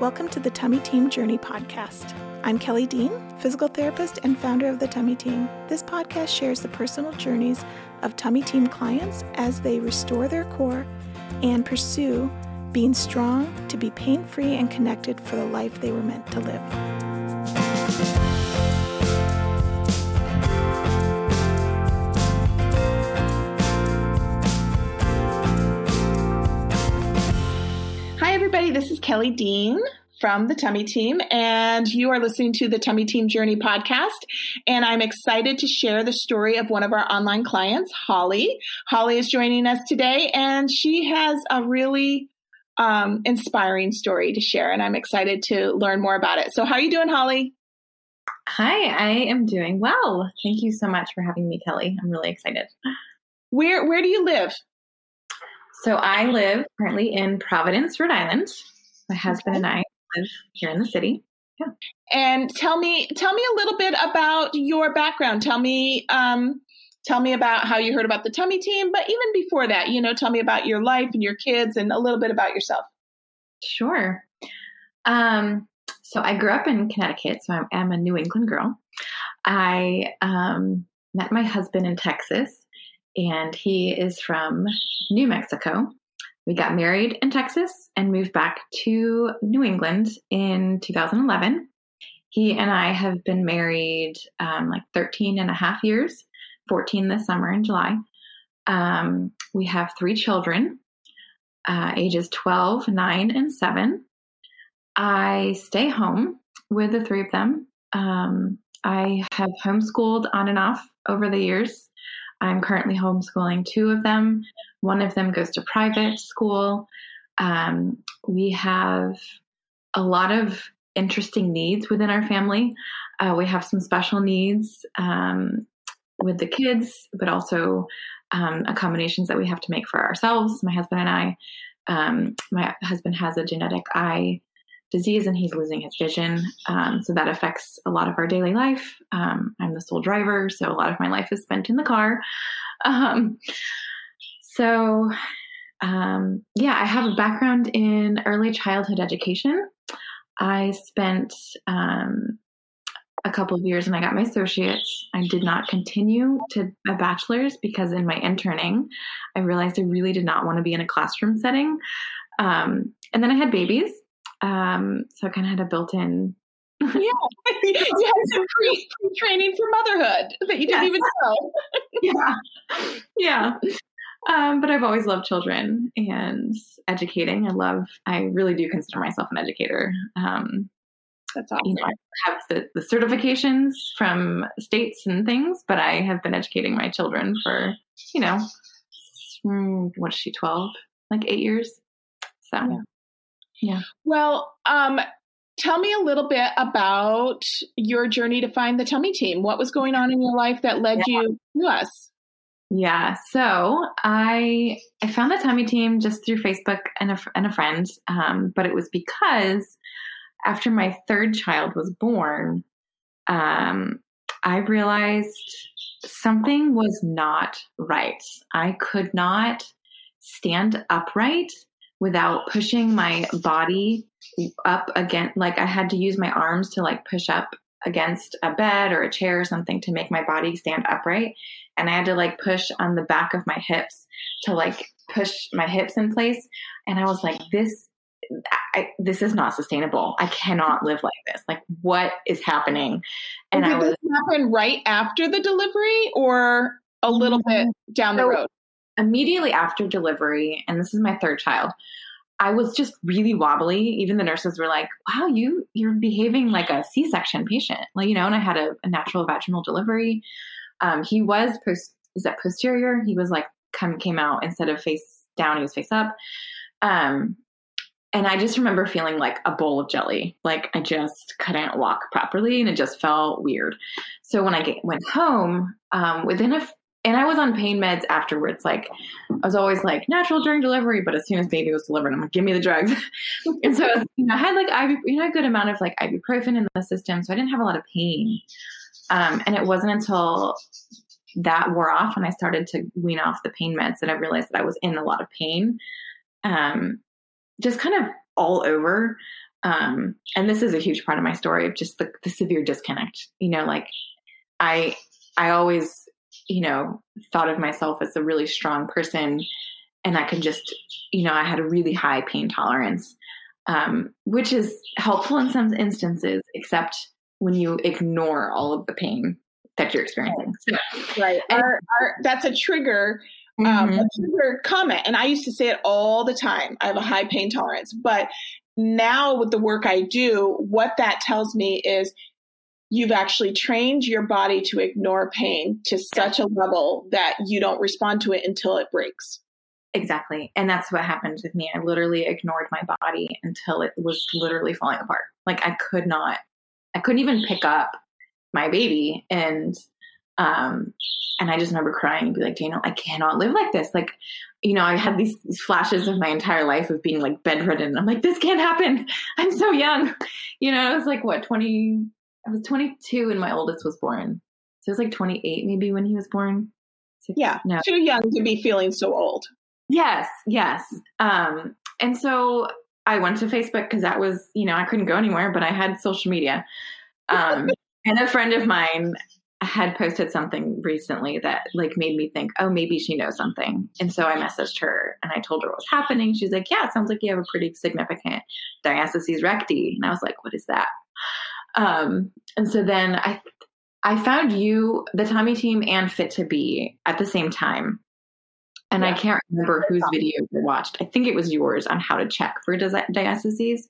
Welcome to the Tummy Team Journey podcast. I'm Kelly Dean, physical therapist and founder of the Tummy Team. This podcast shares the personal journeys of Tummy Team clients as they restore their core and pursue being strong to be pain free and connected for the life they were meant to live. Kelly Dean from the Tummy Team, and you are listening to the Tummy Team Journey podcast. And I'm excited to share the story of one of our online clients, Holly. Holly is joining us today, and she has a really um, inspiring story to share, and I'm excited to learn more about it. So, how are you doing, Holly? Hi, I am doing well. Thank you so much for having me, Kelly. I'm really excited. Where Where do you live? So I live currently in Providence, Rhode Island. My husband and I live here in the city. Yeah. And tell me tell me a little bit about your background. Tell me um, tell me about how you heard about the tummy team, but even before that, you know, tell me about your life and your kids and a little bit about yourself. Sure. Um, so I grew up in Connecticut, so I'm, I'm a New England girl. I um, met my husband in Texas, and he is from New Mexico. We got married in Texas and moved back to New England in 2011. He and I have been married um, like 13 and a half years, 14 this summer in July. Um, we have three children, uh, ages 12, 9, and 7. I stay home with the three of them. Um, I have homeschooled on and off over the years. I'm currently homeschooling two of them. One of them goes to private school. Um, we have a lot of interesting needs within our family. Uh, we have some special needs um, with the kids, but also um, accommodations that we have to make for ourselves. My husband and I. Um, my husband has a genetic eye disease and he's losing his vision. Um, so that affects a lot of our daily life. Um, I'm the sole driver, so a lot of my life is spent in the car. Um, so, um, yeah, I have a background in early childhood education. I spent um, a couple of years and I got my associates. I did not continue to a bachelor's because in my interning, I realized I really did not want to be in a classroom setting. Um, and then I had babies um, so I kind of had a built-in. yeah, you had some pre training for motherhood that you didn't even know. yeah, yeah. Um, but I've always loved children and educating. I love. I really do consider myself an educator. Um, That's awesome. You know, I have the, the certifications from states and things, but I have been educating my children for you know, mm, what is she twelve? Like eight years. So. Yeah. Yeah. Well, um, tell me a little bit about your journey to find the tummy team. What was going on in your life that led yeah. you to us? Yeah, so I I found the tummy team just through Facebook and a and a friend, um, but it was because after my third child was born, um, I realized something was not right. I could not stand upright without pushing my body up against like I had to use my arms to like push up against a bed or a chair or something to make my body stand upright and I had to like push on the back of my hips to like push my hips in place and I was like this I, this is not sustainable. I cannot live like this. Like, what is happening? And, and did I was, this happen right after the delivery, or a little bit mm-hmm. down the road? Immediately after delivery, and this is my third child, I was just really wobbly. Even the nurses were like, "Wow, you you're behaving like a C-section patient." Like you know, and I had a, a natural vaginal delivery. Um, he was post is that posterior? He was like come came out instead of face down, he was face up. Um, and I just remember feeling like a bowl of jelly. Like I just couldn't walk properly, and it just felt weird. So when I get, went home, um, within a and I was on pain meds afterwards. Like I was always like natural during delivery, but as soon as baby was delivered, I'm like, give me the drugs. and so I, you know, I had like IV, you know, a good amount of like ibuprofen in the system, so I didn't have a lot of pain. Um, and it wasn't until that wore off and I started to wean off the pain meds that I realized that I was in a lot of pain. Um, just kind of all over. Um, and this is a huge part of my story of just the, the severe disconnect. You know, like I, I always, you know, thought of myself as a really strong person and I could just, you know, I had a really high pain tolerance, um, which is helpful in some instances, except when you ignore all of the pain that you're experiencing. So, right. Our, our, that's a trigger um, mm-hmm. a trigger comment. And I used to say it all the time. I have a high pain tolerance. But now with the work I do, what that tells me is you've actually trained your body to ignore pain to such a level that you don't respond to it until it breaks. Exactly. And that's what happened with me. I literally ignored my body until it was literally falling apart. Like I could not, I couldn't even pick up my baby. And um, and I just remember crying and be like, Daniel, I cannot live like this. Like, you know, I had these, these flashes of my entire life of being like bedridden. I'm like, this can't happen. I'm so young. You know, I was like, what, 20, I was 22 when my oldest was born. So it was like 28 maybe when he was born. Six, yeah. No. Too young to be feeling so old. Yes. Yes. Um, and so I went to Facebook because that was, you know, I couldn't go anywhere, but I had social media. Um, and a friend of mine had posted something recently that like made me think, oh, maybe she knows something. And so I messaged her and I told her what was happening. She's like, yeah, it sounds like you have a pretty significant diastasis recti. And I was like, what is that? Um, and so then I, I found you, the Tummy Team, and Fit to Be at the same time. And yeah. I can't remember whose video I watched. I think it was yours on how to check for diastases.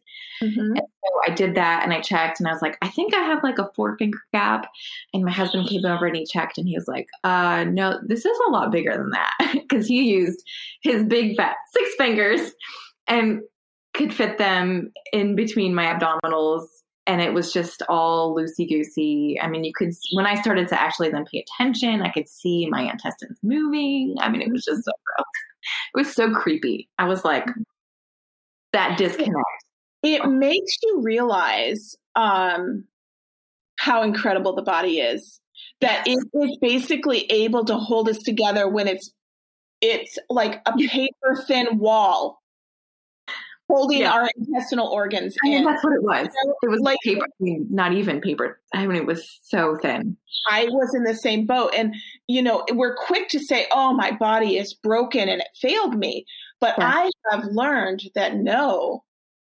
Mm-hmm. so I did that and I checked and I was like, I think I have like a four finger gap. And my husband came over and he checked and he was like, uh, no, this is a lot bigger than that. Because he used his big fat six fingers and could fit them in between my abdominals and it was just all loosey goosey. I mean, you could, when I started to actually then pay attention, I could see my intestines moving. I mean, it was just so gross. It was so creepy. I was like, that disconnect. It makes you realize um, how incredible the body is. That it is basically able to hold us together when it's it's like a paper thin wall holding yeah. our intestinal organs. I mean, that's what it was. it was like paper, I mean, not even paper. I mean, it was so thin. I was in the same boat. And, you know, we're quick to say, oh, my body is broken and it failed me. But yeah. I have learned that no,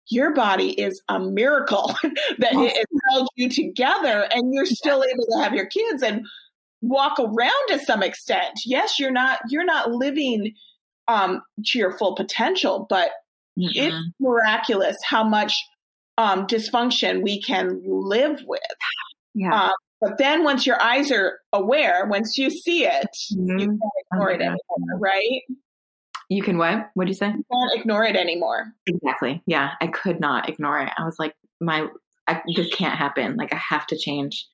your body is a miracle that yes. it, it held you together and you're still able to have your kids and walk around to some extent. Yes, you're not, you're not living um, to your full potential, but Mm-hmm. It's miraculous how much um, dysfunction we can live with. Yeah. Um, but then once your eyes are aware, once you see it, mm-hmm. you can't ignore it anymore, right? You can what? What do you say? You can't ignore it anymore. Exactly. Yeah, I could not ignore it. I was like, my, I, this can't happen. Like I have to change.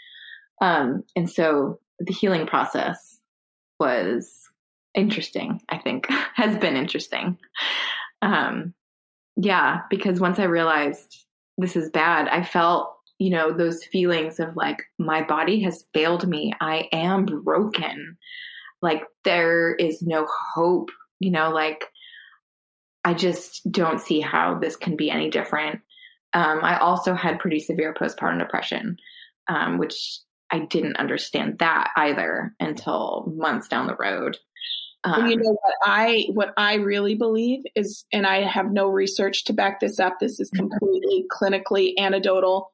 Um, and so the healing process was interesting. I think has been interesting. Um, yeah, because once I realized this is bad, I felt, you know, those feelings of like, my body has failed me. I am broken. Like, there is no hope, you know, like, I just don't see how this can be any different. Um, I also had pretty severe postpartum depression, um, which I didn't understand that either until months down the road. Um, you know what I what I really believe is, and I have no research to back this up. This is mm-hmm. completely clinically anecdotal.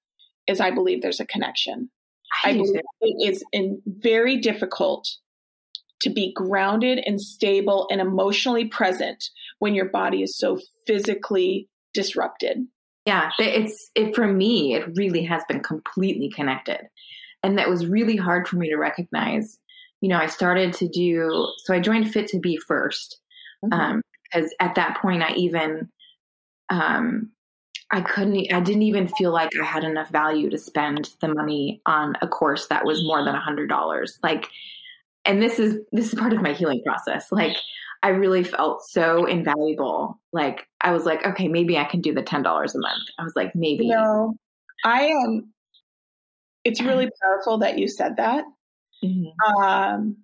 Is I believe there's a connection. I, I believe it is in very difficult to be grounded and stable and emotionally present when your body is so physically disrupted. Yeah, it's it for me. It really has been completely connected, and that was really hard for me to recognize you know, I started to do, so I joined Fit to Be 1st mm-hmm. um, because at that point I even, um, I couldn't, I didn't even feel like I had enough value to spend the money on a course that was more than a hundred dollars. Like, and this is, this is part of my healing process. Like, I really felt so invaluable. Like, I was like, okay, maybe I can do the $10 a month. I was like, maybe. No, I am, it's really powerful that you said that Mm-hmm. Um,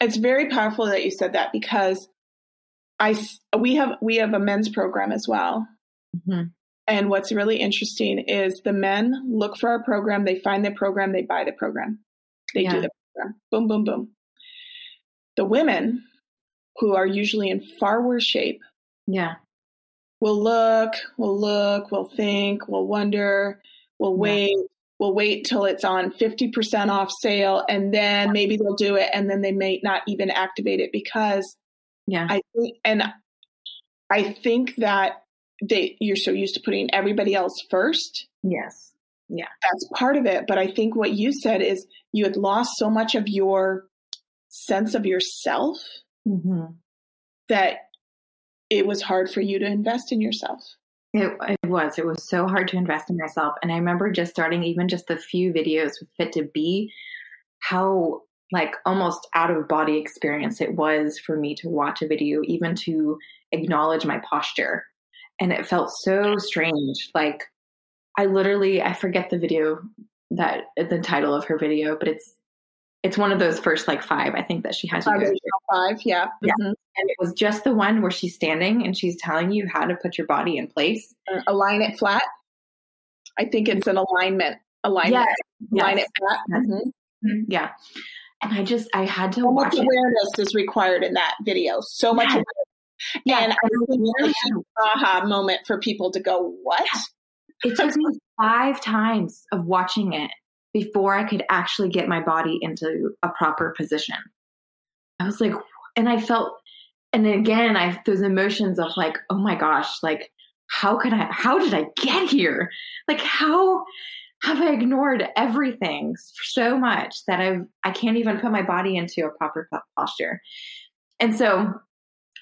it's very powerful that you said that because I we have we have a men's program as well, mm-hmm. And what's really interesting is the men look for our program, they find the program, they buy the program, they yeah. do the program. Boom, boom, boom. The women who are usually in far worse shape. Yeah. Will look, will look, will think, will wonder, will wait, yeah. Will wait till it's on 50% off sale and then maybe they'll do it and then they may not even activate it because yeah. I think and I think that they you're so used to putting everybody else first. Yes. Yeah. That's part of it, but I think what you said is you had lost so much of your sense of yourself mm-hmm. that it was hard for you to invest in yourself. It, it, was. It was so hard to invest in myself. And I remember just starting even just the few videos with Fit to Be, how like almost out of body experience it was for me to watch a video, even to acknowledge my posture. And it felt so strange. Like I literally, I forget the video that the title of her video, but it's it's one of those first like five, I think that she has. Five, five yeah. Yeah. Mm-hmm. And it was just the one where she's standing and she's telling you how to put your body in place. Align it flat. I think it's an alignment. Alignment. Yes. Align yes. it flat. Mm-hmm. mm-hmm. Yeah. And I just, I had to so watch much awareness it. is required in that video. So much awareness. Yeah. And I think really aha moment for people to go, what? It took me five times of watching it before I could actually get my body into a proper position. I was like, and I felt, and again, I those emotions of like, oh my gosh, like, how could I, how did I get here? Like, how have I ignored everything so much that I've, I can't even put my body into a proper posture. And so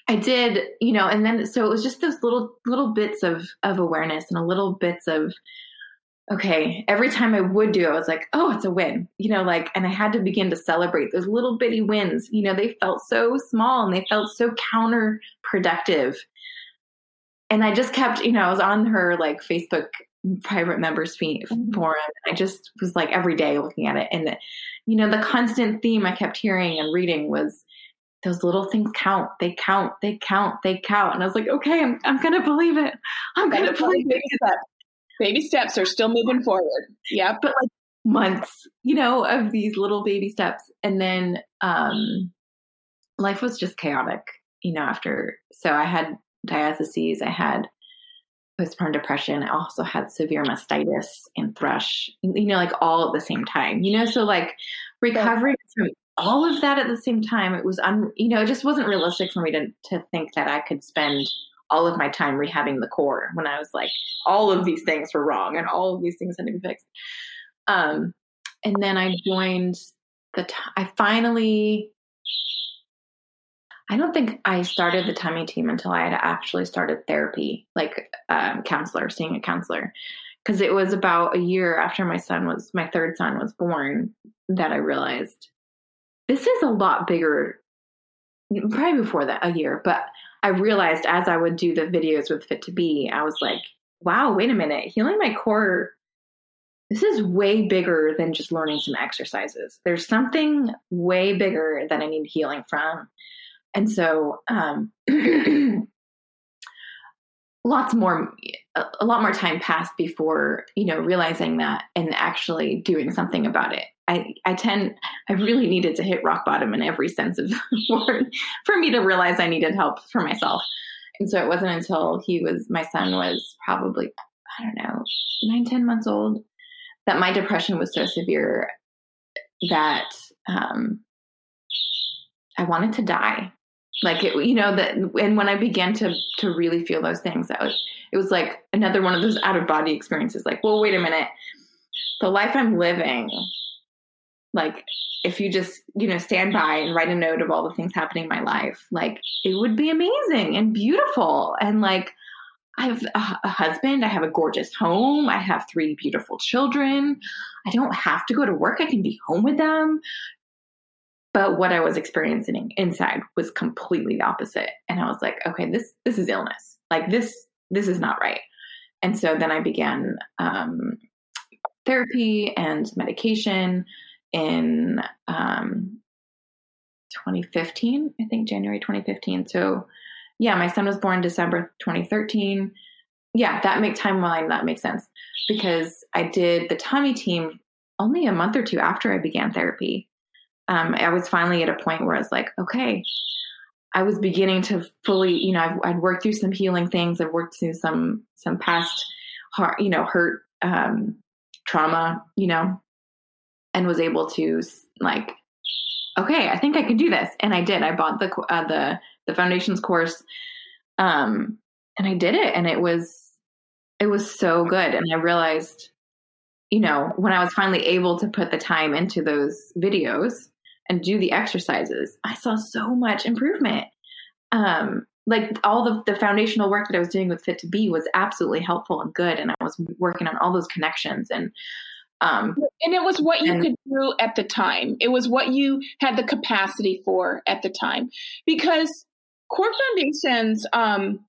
I did, you know, and then so it was just those little little bits of of awareness and a little bits of okay, every time I would do, I was like, oh, it's a win, you know, like, and I had to begin to celebrate those little bitty wins. You know, they felt so small and they felt so counterproductive. And I just kept, you know, I was on her like Facebook private members feed mm-hmm. forum. I just was like every day looking at it. And, you know, the constant theme I kept hearing and reading was, those little things count. They count. They count. They count. And I was like, okay, I'm, I'm going to believe it. I'm going to believe it baby steps are still moving forward. Yeah. But like months, you know, of these little baby steps. And then um, life was just chaotic, you know, after. So I had diastasis, I had postpartum depression. I also had severe mastitis and thrush, you know, like all at the same time, you know, so like recovering from all of that at the same time, it was, un, you know, it just wasn't realistic for me to, to think that I could spend all of my time rehabbing the core when I was like, all of these things were wrong and all of these things had to be fixed. Um, and then I joined the, t- I finally, I don't think I started the tummy team until I had actually started therapy, like um, counselor, seeing a counselor. Because it was about a year after my son was, my third son was born, that I realized this is a lot bigger, probably before that, a year, but I realized as I would do the videos with Fit to Be, I was like, wow, wait a minute, healing my core, this is way bigger than just learning some exercises. There's something way bigger that I need healing from. And so, um, lots more, a lot more time passed before, you know, realizing that and actually doing something about it. I, I tend, I really needed to hit rock bottom in every sense of the word for me to realize I needed help for myself. And so it wasn't until he was, my son was probably, I don't know, nine, ten months old, that my depression was so severe that um, I wanted to die. Like it, you know, that, and when I began to to really feel those things, that was, it was like another one of those out of body experiences. Like, well, wait a minute, the life I'm living like if you just you know stand by and write a note of all the things happening in my life like it would be amazing and beautiful. And like i have a, a, husband i have a gorgeous home i have three beautiful children. I don't have to go to work i can be home with them. But what i was experiencing inside was completely opposite. And i was like okay this this is illness. Like this this is not right. And so then i began um, therapy and medication in um, 2015, I think January 2015. So, yeah, my son was born December 2013. yeah, that make timeline that makes sense because I did the tummy team only a month or two after I began therapy. Um, I was finally at a point where I was like, okay, I was beginning to fully, you know, I've, I'd worked through some healing things. I've worked through some some past, heart, you know, hurt, um, trauma, you know, and was able to like, okay, I think I could do this, and I did. I bought the uh, the the foundations course, um, and I did it, and it was it was so good, and I realized, you know, when I was finally able to put the time into those videos and do the exercises, I saw so much improvement. Um, like all the, the foundational work that I was doing with Fit to Be was absolutely helpful and good. And I was working on all those connections and, um, and it was what you and, could do at the time. It was what you had the capacity for at the time because core foundations, um,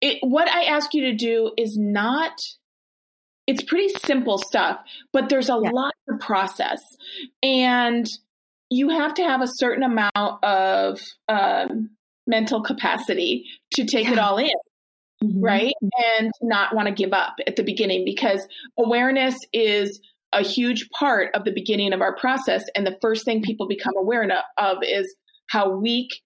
it, what I ask you to do is not it's pretty simple stuff, but there's a yeah. lot to process. And you have to have a certain amount of um, mental capacity to take yeah. it all in. Mm-hmm. Right. And not want to give up at the beginning because awareness is a huge part of the beginning of our process. And the first thing people become aware of is how weak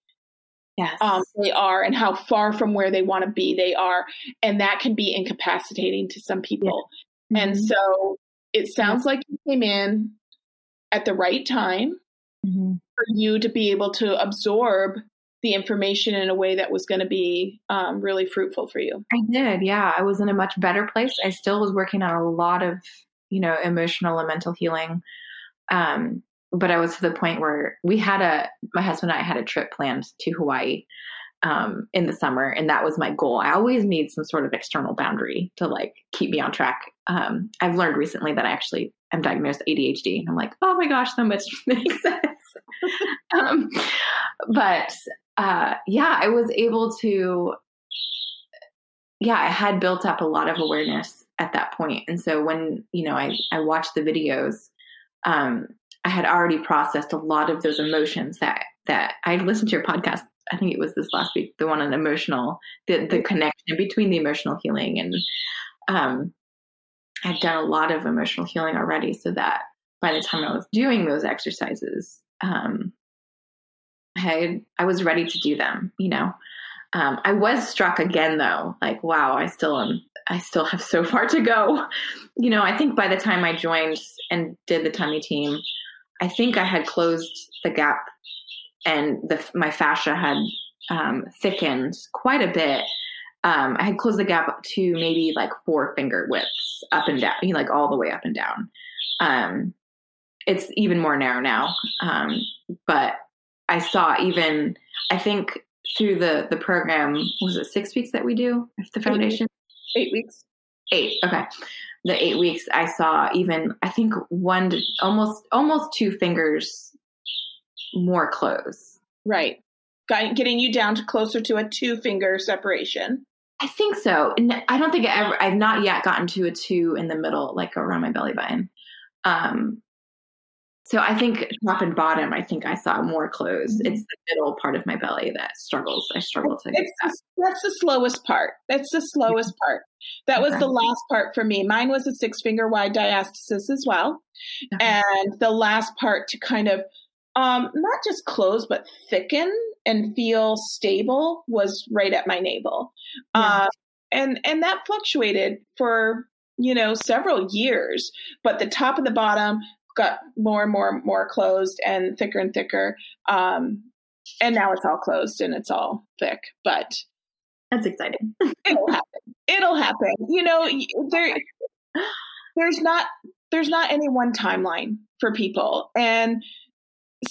yes. um, they are and how far from where they want to be they are. And that can be incapacitating to some people. And mm-hmm. so it sounds like you came in at the right time mm-hmm. for you to be able to absorb the information in a way that was going to be um, really fruitful for you. I did, yeah. I was in a much better place. I still was working on a lot of, you know, emotional and mental healing. Um, but I was to the point where we had a, my husband and I had a trip planned to Hawaii um, in the summer, and that was my goal. I always need some sort of external boundary to like keep me on track. Um, I've learned recently that I actually am diagnosed ADHD, and I'm like, oh my gosh, so much makes sense. um, but uh, yeah, I was able to. Yeah, I had built up a lot of awareness at that point, and so when you know I I watched the videos, um, I had already processed a lot of those emotions that that I listened to your podcast I think it was this last week, the one on emotional, the the connection between the emotional healing and um, I'd done a lot of emotional healing already, so that by the time I was doing those exercises, um, I I was ready to do them. You know, um, I was struck again though, like wow, I still am. I still have so far to go. You know, I think by the time I joined and did the tummy team, I think I had closed the gap and the, my fascia had um, thickened quite a bit. Um, I had closed the gap to maybe like four finger widths up and down, you know, like all the way up and down. Um, it's even more narrow now. Um, but I saw even, I think through the, the program, was it six weeks that we do the foundation? Eight weeks. Eight. Okay. The eight weeks I saw even, I think one, almost, almost two fingers more close. Right. Getting you down to closer to a two finger separation. I think so. And I don't think I ever, I've not yet gotten to a two in the middle, like around my belly button. Um, so I think top and bottom, I think I saw more closed. Mm-hmm. It's the middle part of my belly that struggles. I struggle to get that. That's the slowest part. That's the slowest part. That was okay. the last part for me. Mine was a six finger wide diastasis as well. Okay. And the last part to kind of um, not just close, but thicken and feel stable was right at my navel. Yeah. Uh, and, and that fluctuated for, you know, several years, but the top and the bottom got more and more and more closed and thicker and thicker. Um, and now it's all closed and it's all thick, but that's exciting. it'll happen. It'll happen. You know, there, there's not, there's not any one timeline for people. And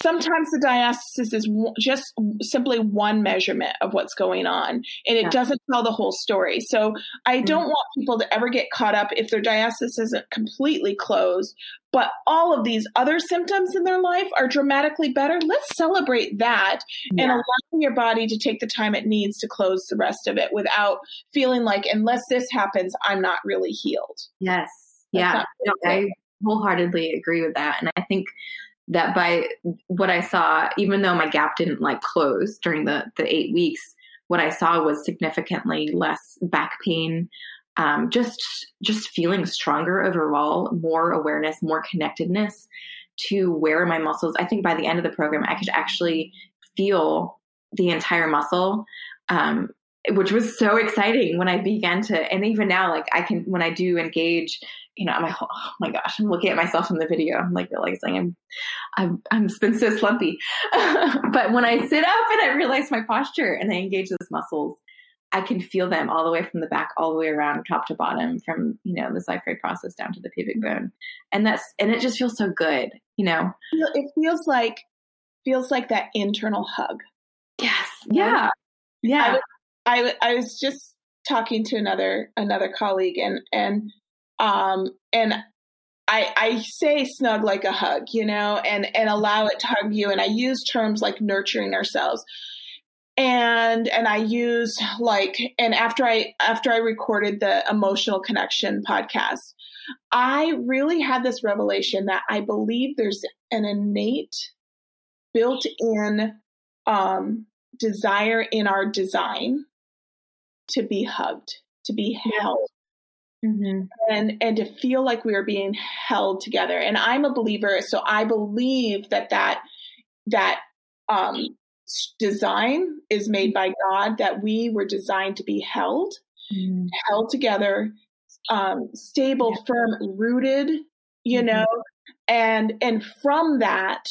sometimes the diastasis is just simply one measurement of what's going on and it yeah. doesn't tell the whole story so i mm-hmm. don't want people to ever get caught up if their diastasis isn't completely closed but all of these other symptoms in their life are dramatically better let's celebrate that yeah. and allow your body to take the time it needs to close the rest of it without feeling like unless this happens i'm not really healed yes That's yeah no, i wholeheartedly agree with that and i think that by what I saw, even though my gap didn't like close during the the eight weeks, what I saw was significantly less back pain, um, just just feeling stronger overall, more awareness, more connectedness to where my muscles. I think by the end of the program, I could actually feel the entire muscle. Um, which was so exciting when I began to, and even now, like I can, when I do engage, you know, I'm like, oh my gosh, I'm looking at myself in the video. I'm like realizing I'm, I'm, I'm been so slumpy. but when I sit up and I realize my posture and I engage those muscles, I can feel them all the way from the back, all the way around, top to bottom, from you know the xiphoid process down to the pubic mm-hmm. bone, and that's and it just feels so good, you know. It feels like feels like that internal hug. Yes. Yeah. Yeah. I was, I, I was just talking to another another colleague, and and um and I, I say snug like a hug, you know, and, and allow it to hug you. And I use terms like nurturing ourselves. And and i use like and after i after i recorded the emotional connection podcast i really had this revelation that i believe there's an innate built in um, desire in our design to be hugged to be held mm-hmm. and and to feel like we are being held together and i'm a believer so i believe that that that um, design is made by God that we were designed to be held, mm. held together, um, stable, yeah. firm, rooted, you mm-hmm. know, and and from that,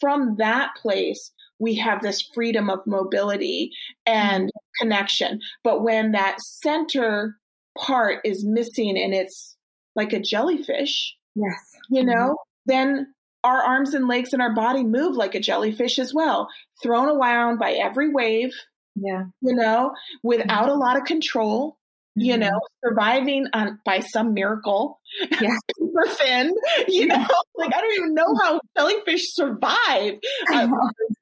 from that place, we have this freedom of mobility and mm. connection. But when that center part is missing and it's like a jellyfish, yes, you know, mm-hmm. then our arms and legs and our body move like a jellyfish as well, thrown around by every wave. Yeah. You know, without a lot of control, mm-hmm. you know, surviving on by some miracle. Yeah. Super thin. You know, like I don't even know how jellyfish survive. Uh,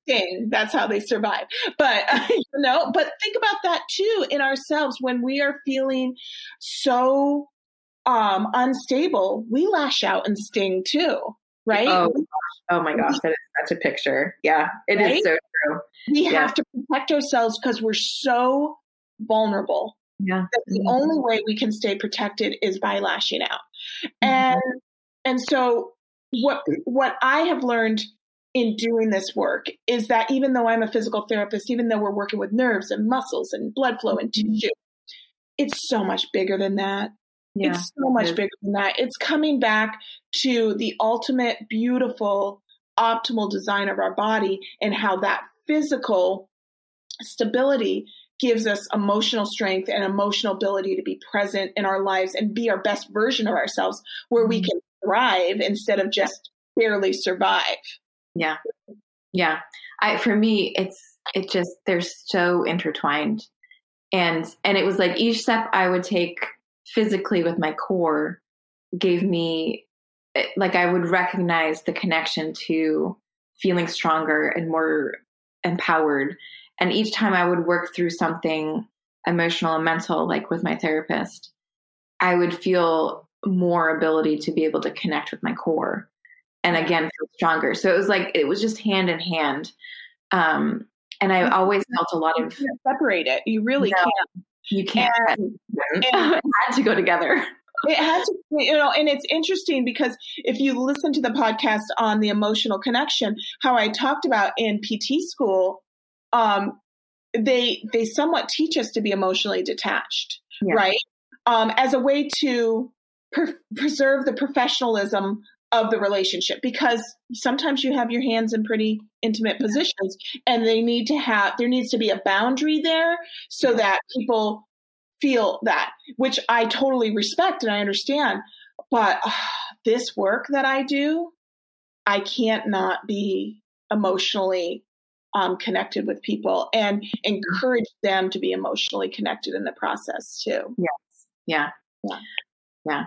sting. That's how they survive. But you know, but think about that too in ourselves when we are feeling so um unstable, we lash out and sting too right? Oh, oh my gosh, that is such a picture. Yeah, it right? is so true. We yeah. have to protect ourselves because we're so vulnerable. Yeah. That the mm-hmm. only way we can stay protected is by lashing out. Mm-hmm. And and so what what I have learned in doing this work is that even though I'm a physical therapist, even though we're working with nerves and muscles and blood flow and mm-hmm. tissue, it's so much bigger than that. Yeah, it's so much bigger than that. It's coming back to the ultimate, beautiful, optimal design of our body and how that physical stability gives us emotional strength and emotional ability to be present in our lives and be our best version of ourselves where we mm-hmm. can thrive instead of just barely survive. Yeah. Yeah. I for me it's it just they're so intertwined. And and it was like each step I would take physically with my core gave me eh, like I would recognize the connection to feeling stronger and more empowered. And each time I would work through something emotional and mental, like with my therapist, I would feel more ability to be able to connect with my core and again feel stronger. So it was like it was just hand in hand. Um, and I always felt a lot of separate it. You really no, can't. You can't. And, and it had to go together. It had to, you know, and it's interesting because if you listen to the podcast on the emotional connection, how I talked about in PT school, um, they they somewhat teach us to be emotionally detached, yeah. right? Um, as a way to per- preserve the professionalism of the relationship because sometimes you have your hands in pretty intimate positions and they need to have there needs to be a boundary there so that people feel that which i totally respect and i understand but uh, this work that i do i can't not be emotionally um, connected with people and encourage them to be emotionally connected in the process too. Yes. Yeah. Yeah. Yeah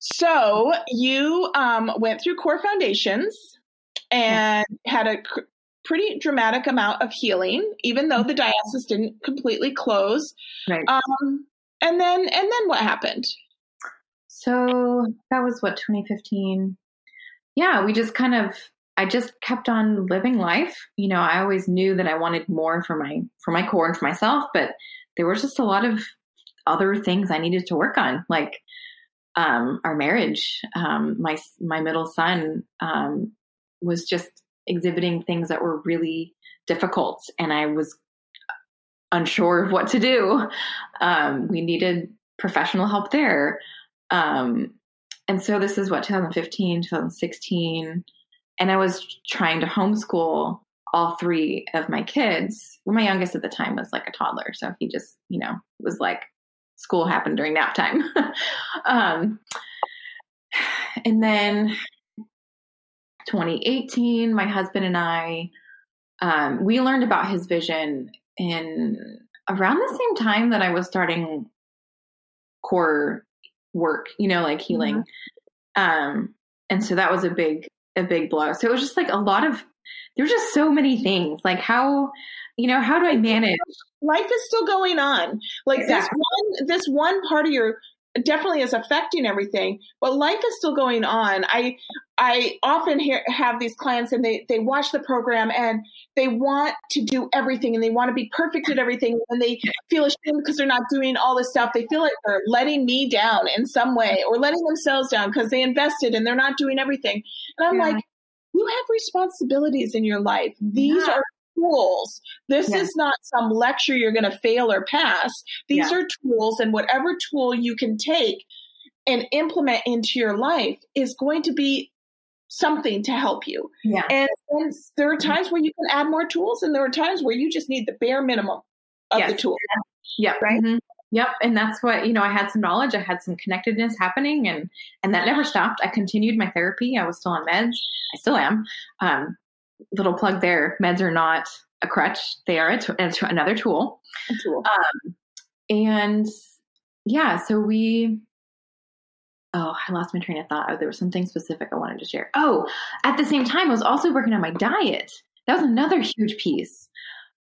So you um, went through Core Foundations and had a cr- pretty dramatic amount of healing, even though the diastasis didn't completely close. Right. Um, and then, and then what happened? So that was what 2015. Yeah, we just kind of. I just kept on living life. You know, I always knew that I wanted more for my for my core and for myself, but there was just a lot of other things I needed to work on, like um, our marriage. Um, my my middle son um, was just exhibiting things that were really difficult, and I was unsure of what to do. Um, we needed professional help there. Um, and so this is what 2015, 2016, and I was trying to homeschool all three of my kids. Well, my youngest at the time was like a toddler, so he just, you know, was like school happened during nap time. um, and then 2018, my husband and I, um, we learned about his vision in around the same time that I was starting core work, you know, like healing. Mm-hmm. Um, and so that was a big, a big blow. So it was just like a lot of, there were just so many things. Like how, you know, how do I manage? Life is still going on. Like exactly. this one, this one part of your definitely is affecting everything but life is still going on i i often hear, have these clients and they they watch the program and they want to do everything and they want to be perfect at everything and they feel ashamed because they're not doing all this stuff they feel like they're letting me down in some way or letting themselves down because they invested and they're not doing everything and i'm yeah. like you have responsibilities in your life these yeah. are tools. This yes. is not some lecture you're going to fail or pass. These yeah. are tools, and whatever tool you can take and implement into your life is going to be something to help you. Yeah. And, and there are mm-hmm. times where you can add more tools, and there are times where you just need the bare minimum of yes. the tool. Yeah. Right. Mm-hmm. Yep, and that's what you know. I had some knowledge, I had some connectedness happening, and and that never stopped. I continued my therapy. I was still on meds. I still am. Um, little plug there meds are not a crutch. They are a t- another tool, a tool. Um, and yeah so we oh i lost my train of thought. Oh, there was something specific i wanted to share. Oh at the same time i was also working on my diet. That was another huge piece.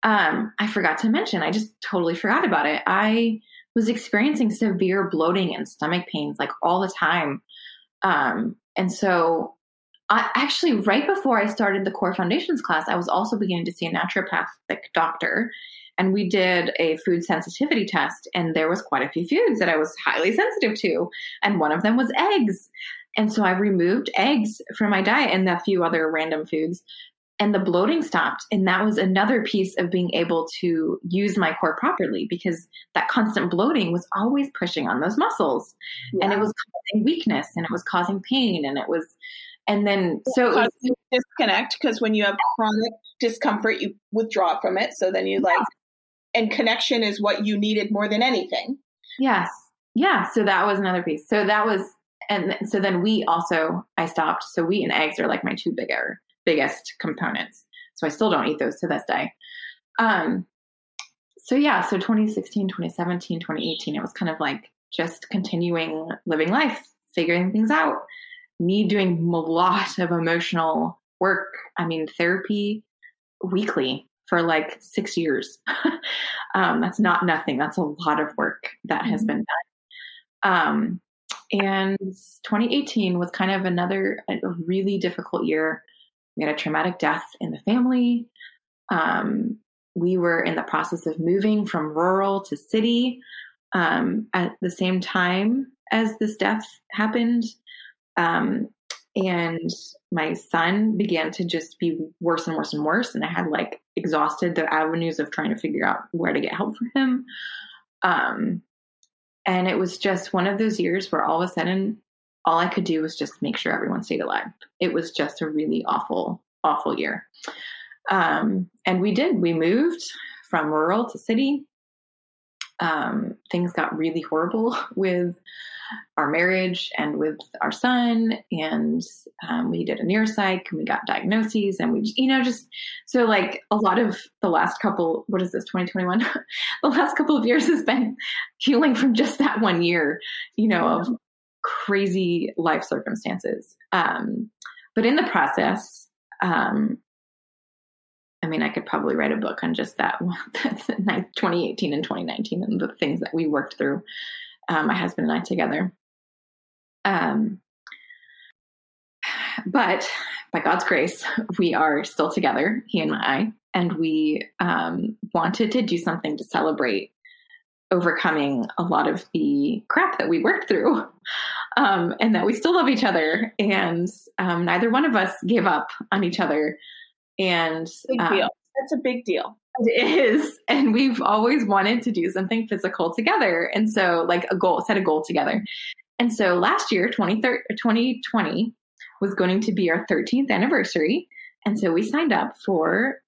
Um, i forgot to mention i just totally forgot about it. I was experiencing severe bloating and stomach pains like all the time. Um, and so I, actually, right before I started the core foundations class, I was also beginning to see a naturopathic doctor. And we did a food sensitivity test, and there was quite a few foods that I was highly sensitive to. And one of them was eggs. And so I removed eggs from my diet and a few other random foods. And the bloating stopped. And that was another piece of being able to use my core properly because that constant bloating was always pushing on those muscles. Yeah. And it was causing weakness and it was causing pain and it was and then so you disconnect because when you have chronic discomfort you withdraw from it. So then you like yeah. and connection is what you needed more than anything. Yes. Yeah so that was another piece. So that was and so then we also i stopped. So wheat and eggs are like my two bigger biggest components. So i still don't eat those to this day. Um so yeah so 2016 2017 2018 it was kind of like just continuing living life figuring things out me doing a lot of emotional work. I mean, therapy weekly for like six years. um, that's not nothing. That's a lot of work that has mm-hmm. been done. Um, and 2018 was kind of another a really difficult year. We had a traumatic death in the family. Um, we were in the process of moving from rural to city um, at the same time as this death happened. Um, and my son began to just be worse and worse and worse. And I had like exhausted the avenues of trying to figure out where to get help for him. Um, and it was just one of those years where all of a sudden, all I could do was just make sure everyone stayed alive. It was just a really awful, awful year. Um, and we did. We moved from rural to city. Um, things got really horrible with our marriage and with our son. And um, we did a neuropsych and we got diagnoses and we, you know, just so like a lot of the last couple, what is this, 2021? the last couple of years has been healing from just that one year, you know, of crazy life circumstances. Um, but in the process, um, I mean, I could probably write a book on just that 2018 and 2019 and the things that we worked through um, my husband and I together. Um, but by God's grace, we are still together, he and I, and we um, wanted to do something to celebrate overcoming a lot of the crap that we worked through um, and that we still love each other and um, neither one of us gave up on each other and big um, deal. That's a big deal. is and we've always wanted to do something physical together and so like a goal set a goal together and so last year 2020 was going to be our 13th anniversary and so we signed up for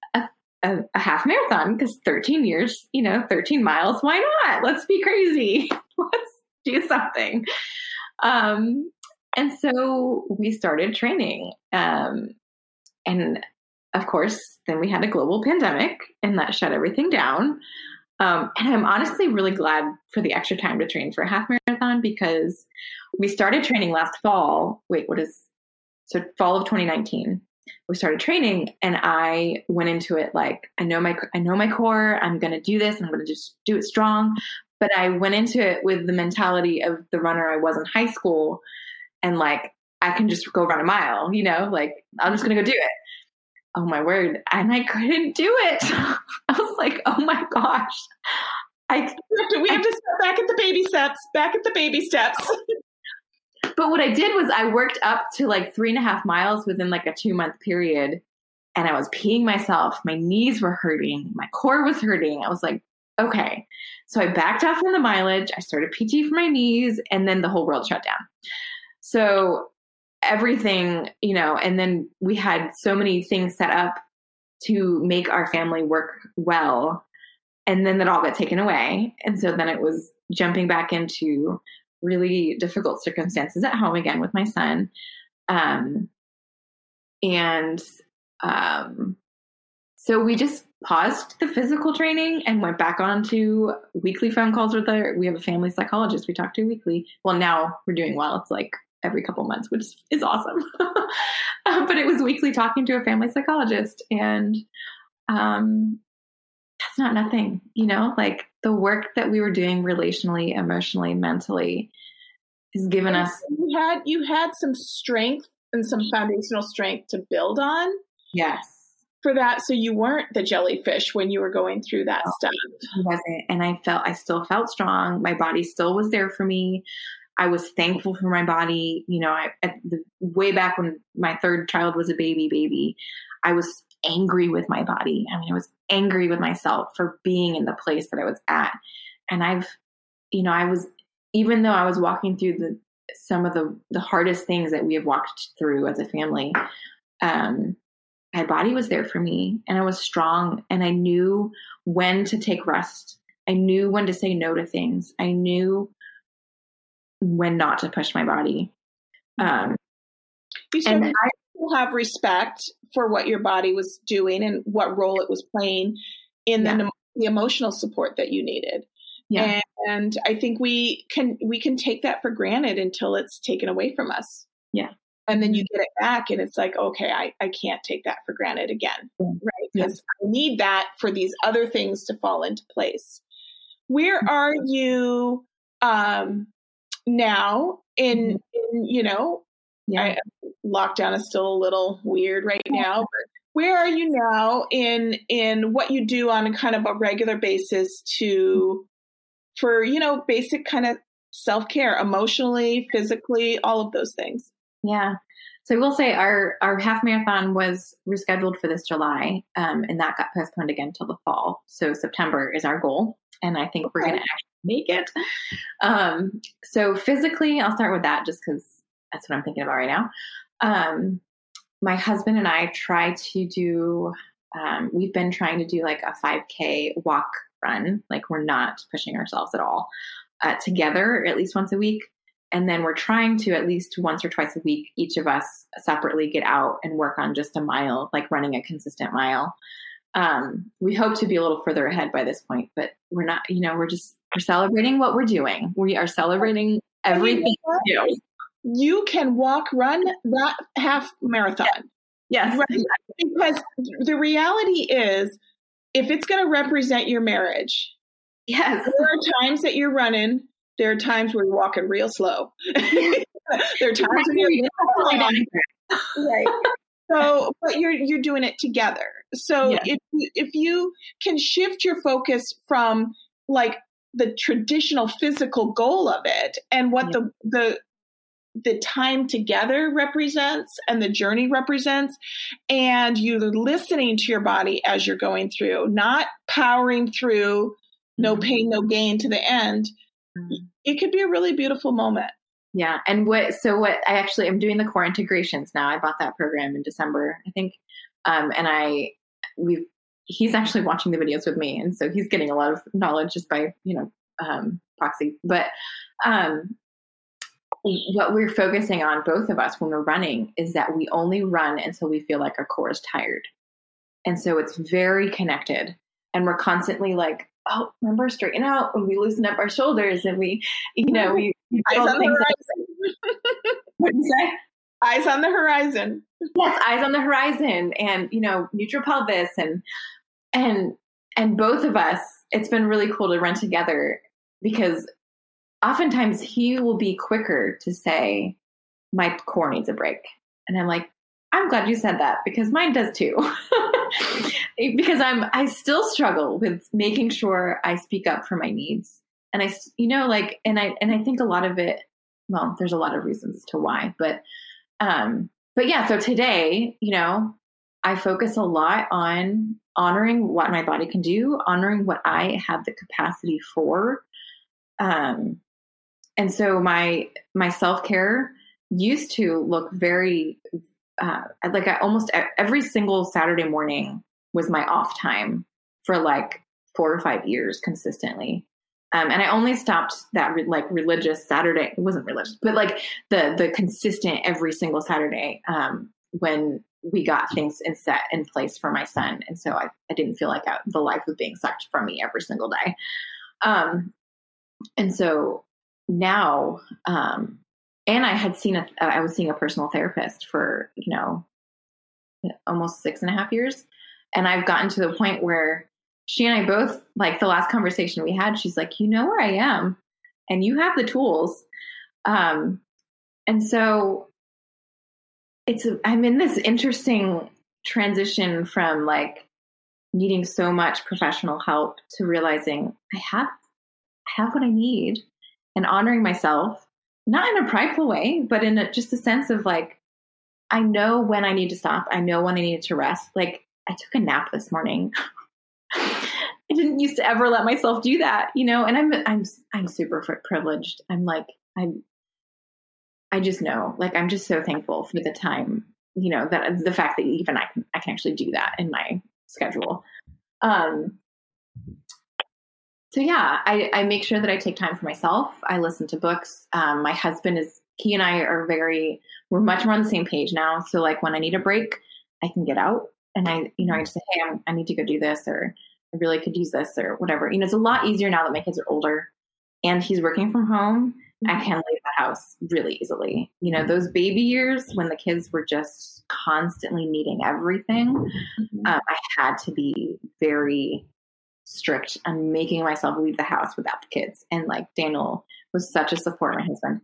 a, a half marathon because 13 years, you know, 13 miles, why not? Let's be crazy. Let's do something. Um, and so we started training. Um, and of course, then we had a global pandemic and that shut everything down. Um, and I'm honestly really glad for the extra time to train for a half marathon because we started training last fall. Wait, what is so fall of 2019? we started training and I went into it like I know my I know my core, I'm going to do this, I'm going to just do it strong. But I went into it with the mentality of the runner I was in high school and like I can just go run a mile, you know, like I'm just going to go do it. Oh my word. And I couldn't do it. I was like, "Oh my gosh." I we have to step back at the baby steps, back at the baby steps. But what I did was I worked up to like three and a half miles within like a two month period. And I was peeing myself. My knees were hurting. My core was hurting. I was like, okay. So I backed off from the mileage. I started PT for my knees, and then the whole world shut down. So everything, you know, and then we had so many things set up to make our family work well. And then that all got taken away. And so then it was jumping back into really difficult circumstances at home again with my son. Um, and um, so we just paused the physical training and went back on to weekly phone calls with our we have a family psychologist we talk to weekly well now we're doing well it's like every couple months which is awesome uh, but it was weekly talking to a family psychologist and um, that's not nothing you know like the work that we were doing relationally, emotionally, mentally has given us you had you had some strength and some foundational strength to build on. Yes. For that, so you weren't the jellyfish when you were going through that no, stuff. I wasn't, and I felt I still felt strong. My body still was there for me. I was thankful for my body. You know, I at the way back when my third child was a baby, baby, I was angry with my body. I mean, I was angry with myself for being in the place that I was at. And I've, you know, I was, even though I was walking through the, some of the, the hardest things that we have walked through as a family, um, my body was there for me and I was strong and I knew when to take rest. I knew when to say no to things. I knew when not to push my body. Um, you and I, have respect for what your body was doing and what role it was playing in yeah. the, the emotional support that you needed. Yeah. And, and I think we can we can take that for granted until it's taken away from us. Yeah. And then you get it back and it's like, okay, I, I can't take that for granted again. Yeah. Right. Because yeah. I need that for these other things to fall into place. Where mm-hmm. are you um now in, mm-hmm. in you know, yeah. I, lockdown is still a little weird right now, but where are you now in in what you do on a kind of a regular basis to for you know basic kind of self-care emotionally physically all of those things yeah so i will say our our half marathon was rescheduled for this july um, and that got postponed again till the fall so september is our goal and i think okay. we're going to actually make it um, so physically i'll start with that just because that's what i'm thinking about right now um, my husband and I try to do, um, we've been trying to do like a 5K walk run. Like we're not pushing ourselves at all uh, together at least once a week. And then we're trying to at least once or twice a week, each of us separately get out and work on just a mile, like running a consistent mile. Um, we hope to be a little further ahead by this point, but we're not, you know, we're just, we're celebrating what we're doing. We are celebrating everything we do you can walk, run that half marathon. Yes. Right? Because the reality is, if it's going to represent your marriage, yes, there are times that you're running. There are times where you're walking real slow. there are times when you're right. So, but you're you're doing it together. So yeah. if if you can shift your focus from like the traditional physical goal of it and what yeah. the the the time together represents and the journey represents and you're listening to your body as you're going through not powering through no mm-hmm. pain no gain to the end mm-hmm. it could be a really beautiful moment yeah and what so what i actually am doing the core integrations now i bought that program in december i think um, and i we've he's actually watching the videos with me and so he's getting a lot of knowledge just by you know um, proxy but um, what we're focusing on, both of us, when we're running, is that we only run until we feel like our core is tired. And so it's very connected. And we're constantly like, oh, remember, straighten out when we loosen up our shoulders and we, you know, we, we eyes on the horizon. what you say? Eyes on the horizon. Yes, eyes on the horizon, and you know, neutral pelvis, and and and both of us. It's been really cool to run together because oftentimes he will be quicker to say, my core needs a break. And I'm like, I'm glad you said that because mine does too. because I'm I still struggle with making sure I speak up for my needs. And I you know like and I and I think a lot of it well, there's a lot of reasons to why, but um but yeah, so today, you know, I focus a lot on honoring what my body can do, honoring what I have the capacity for. Um and so my my self-care used to look very uh, like I almost every single Saturday morning was my off time for like four or five years consistently. Um, and I only stopped that re- like religious Saturday. It wasn't religious, but like the the consistent every single Saturday um, when we got things in set in place for my son. And so I, I didn't feel like I, the life was being sucked from me every single day. Um, and so now, um, and I had seen a, I was seeing a personal therapist for, you know, almost six and a half years. And I've gotten to the point where she and I both, like the last conversation we had, she's like, you know where I am and you have the tools. Um, and so it's, I'm in this interesting transition from like needing so much professional help to realizing I have, I have what I need and honoring myself, not in a prideful way, but in a, just a sense of like, I know when I need to stop. I know when I need to rest. Like I took a nap this morning. I didn't used to ever let myself do that, you know. And I'm I'm I'm super privileged. I'm like I'm I just know, like I'm just so thankful for the time, you know, that the fact that even I can I can actually do that in my schedule. Um, so yeah, I, I, make sure that I take time for myself. I listen to books. Um, my husband is he and I are very we're much more on the same page now. So like when I need a break, I can get out and I you know I just say hey I'm, I need to go do this or I really could use this or whatever. You know it's a lot easier now that my kids are older and he's working from home. I mm-hmm. can leave the house really easily. You know those baby years when the kids were just constantly needing everything. Mm-hmm. Um, I had to be very strict on making myself leave the house without the kids. And like Daniel was such a support, my husband,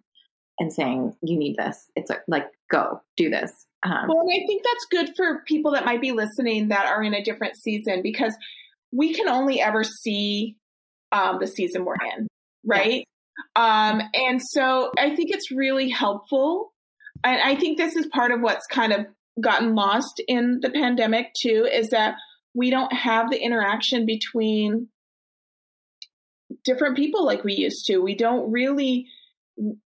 and saying, "You need this. It's like go do this." Um, well, and I think that's good for people that might be listening that are in a different season because we can only ever see um, the season we're in, right? Yes. Um, and so I think it's really helpful. And I think this is part of what's kind of gotten lost in the pandemic too, is that we don't have the interaction between different people like we used to. We don't really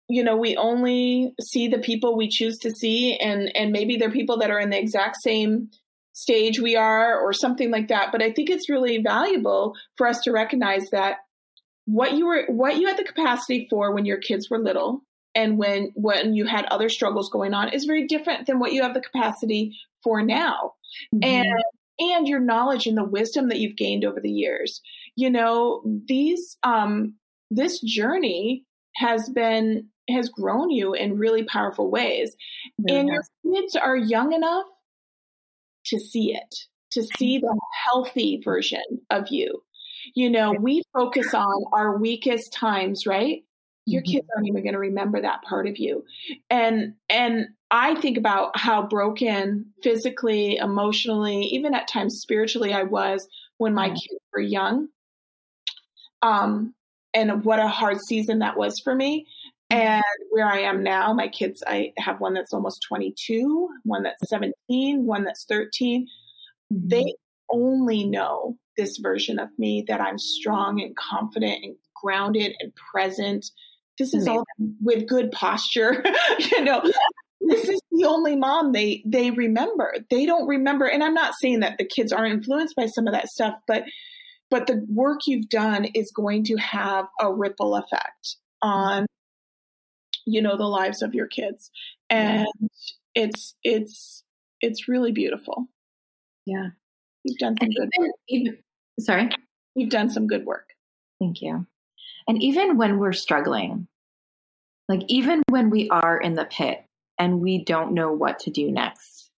you know we only see the people we choose to see and and maybe they're people that are in the exact same stage we are or something like that but i think it's really valuable for us to recognize that what you were what you had the capacity for when your kids were little and when when you had other struggles going on is very different than what you have the capacity for now mm-hmm. and and your knowledge and the wisdom that you've gained over the years. You know, these um this journey has been has grown you in really powerful ways. And your kids are young enough to see it, to see the healthy version of you. You know, we focus on our weakest times, right? your mm-hmm. kids aren't even going to remember that part of you and and i think about how broken physically emotionally even at times spiritually i was when my kids were young um and what a hard season that was for me. Mm-hmm. and where i am now my kids i have one that's almost 22 one that's 17 one that's 13 mm-hmm. they only know this version of me that i'm strong and confident and grounded and present. This is all with good posture you know. This is the only mom they they remember. They don't remember and i'm not saying that the kids aren't influenced by some of that stuff but but the work you've done is going to have a ripple effect on you know the lives of your kids. And yeah. it's it's it's really beautiful. Yeah. You've done some and good even, even, sorry? You've done some good work. Thank you. And even when we're struggling, like even when we are in the pit and we don't know what to do next,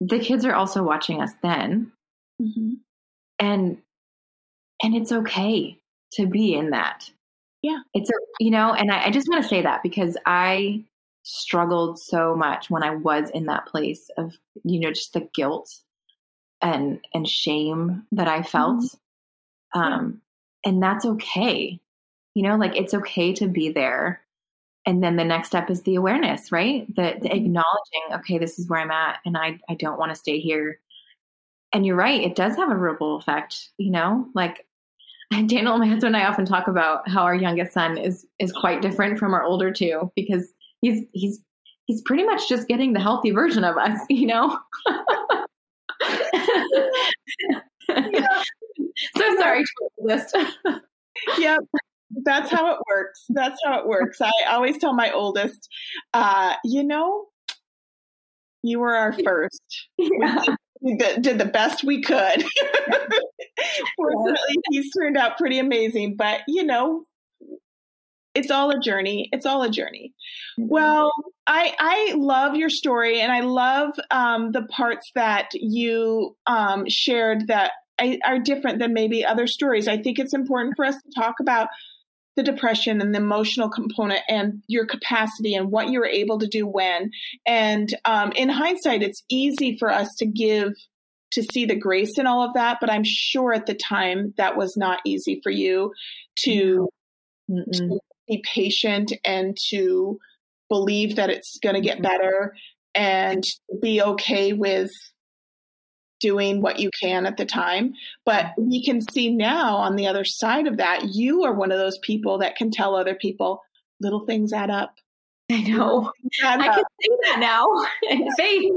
the kids are also watching us then. Mm-hmm. And and it's okay to be in that. Yeah. It's a, you know, and I, I just want to say that because I struggled so much when I was in that place of, you know, just the guilt and and shame that I felt. Mm-hmm. Um, and that's okay. You know, like it's okay to be there. And then the next step is the awareness, right? The, the mm-hmm. acknowledging, okay, this is where I'm at and I, I don't want to stay here. And you're right, it does have a ripple effect, you know, like Daniel, my husband and I often talk about how our youngest son is is quite different from our older two because he's he's he's pretty much just getting the healthy version of us, you know. yeah. so sorry list. yep. That's how it works. That's how it works. I always tell my oldest, uh, you know, you were our first. Yeah. We did, the best we could. Fortunately, he's turned out pretty amazing, but you know, it's all a journey. It's all a journey. Mm-hmm. Well, I I love your story, and I love um, the parts that you um, shared that are different than maybe other stories. I think it's important for us to talk about the depression and the emotional component and your capacity and what you were able to do when. And um, in hindsight, it's easy for us to give to see the grace in all of that, but I'm sure at the time that was not easy for you to, to be patient and to believe that it's going to get better and be okay with doing what you can at the time. But mm-hmm. we can see now on the other side of that, you are one of those people that can tell other people little things add up. I know. I can see that now in faith.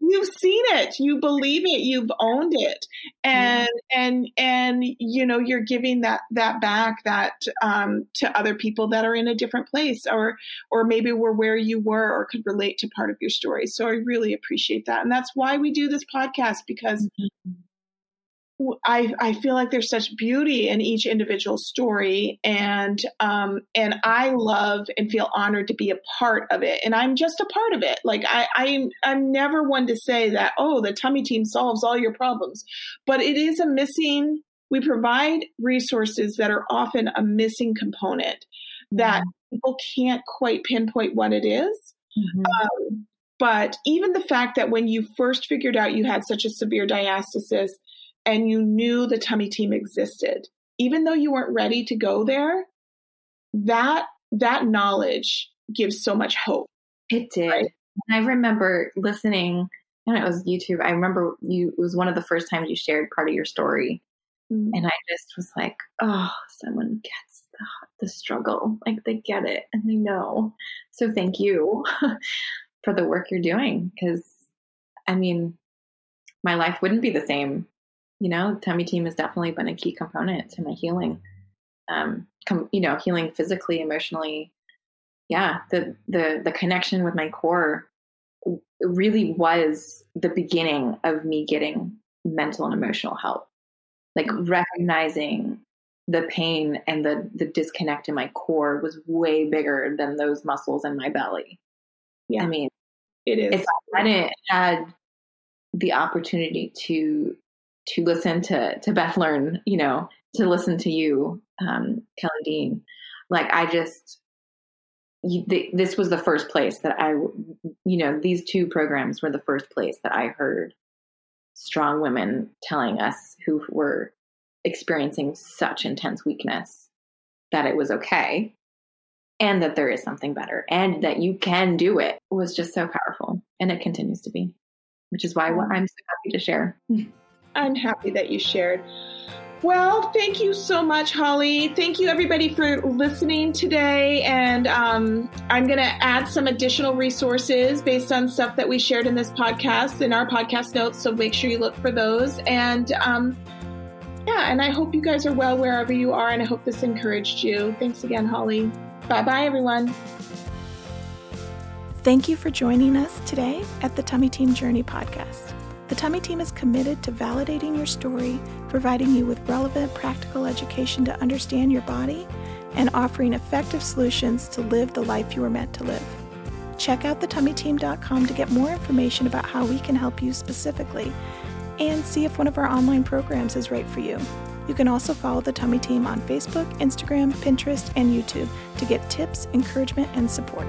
You have seen it. You believe it. You've owned it, and yeah. and and you know you're giving that that back that um, to other people that are in a different place, or or maybe were where you were, or could relate to part of your story. So I really appreciate that, and that's why we do this podcast because. Mm-hmm I, I feel like there's such beauty in each individual story and um, and I love and feel honored to be a part of it and I'm just a part of it like I, I'm I'm never one to say that oh the tummy team solves all your problems but it is a missing we provide resources that are often a missing component that mm-hmm. people can't quite pinpoint what it is. Mm-hmm. Um, but even the fact that when you first figured out you had such a severe diastasis and you knew the tummy team existed, even though you weren't ready to go there, that that knowledge gives so much hope. It did. Right? I remember listening, and it was YouTube. I remember you it was one of the first times you shared part of your story. Mm-hmm. And I just was like, oh, someone gets the, the struggle. Like they get it and they know. So thank you for the work you're doing. Because, I mean, my life wouldn't be the same you know, tummy team has definitely been a key component to my healing. Um, com- you know, healing physically, emotionally. Yeah, the the the connection with my core really was the beginning of me getting mental and emotional help. Like recognizing the pain and the the disconnect in my core was way bigger than those muscles in my belly. Yeah. I mean, it is. If I hadn't had the opportunity to to listen to to Beth Learn, you know, to listen to you, um, Kelly Dean, Like I just, this was the first place that I, you know, these two programs were the first place that I heard strong women telling us who were experiencing such intense weakness that it was okay and that there is something better and that you can do it was just so powerful. And it continues to be which is why i'm so happy to share i'm happy that you shared well, thank you so much, Holly. Thank you, everybody, for listening today. And um, I'm going to add some additional resources based on stuff that we shared in this podcast in our podcast notes. So make sure you look for those. And um, yeah, and I hope you guys are well wherever you are. And I hope this encouraged you. Thanks again, Holly. Bye bye, everyone. Thank you for joining us today at the Tummy Team Journey podcast. The Tummy Team is committed to validating your story, providing you with relevant practical education to understand your body, and offering effective solutions to live the life you were meant to live. Check out thetummyteam.com to get more information about how we can help you specifically and see if one of our online programs is right for you. You can also follow the Tummy Team on Facebook, Instagram, Pinterest, and YouTube to get tips, encouragement, and support.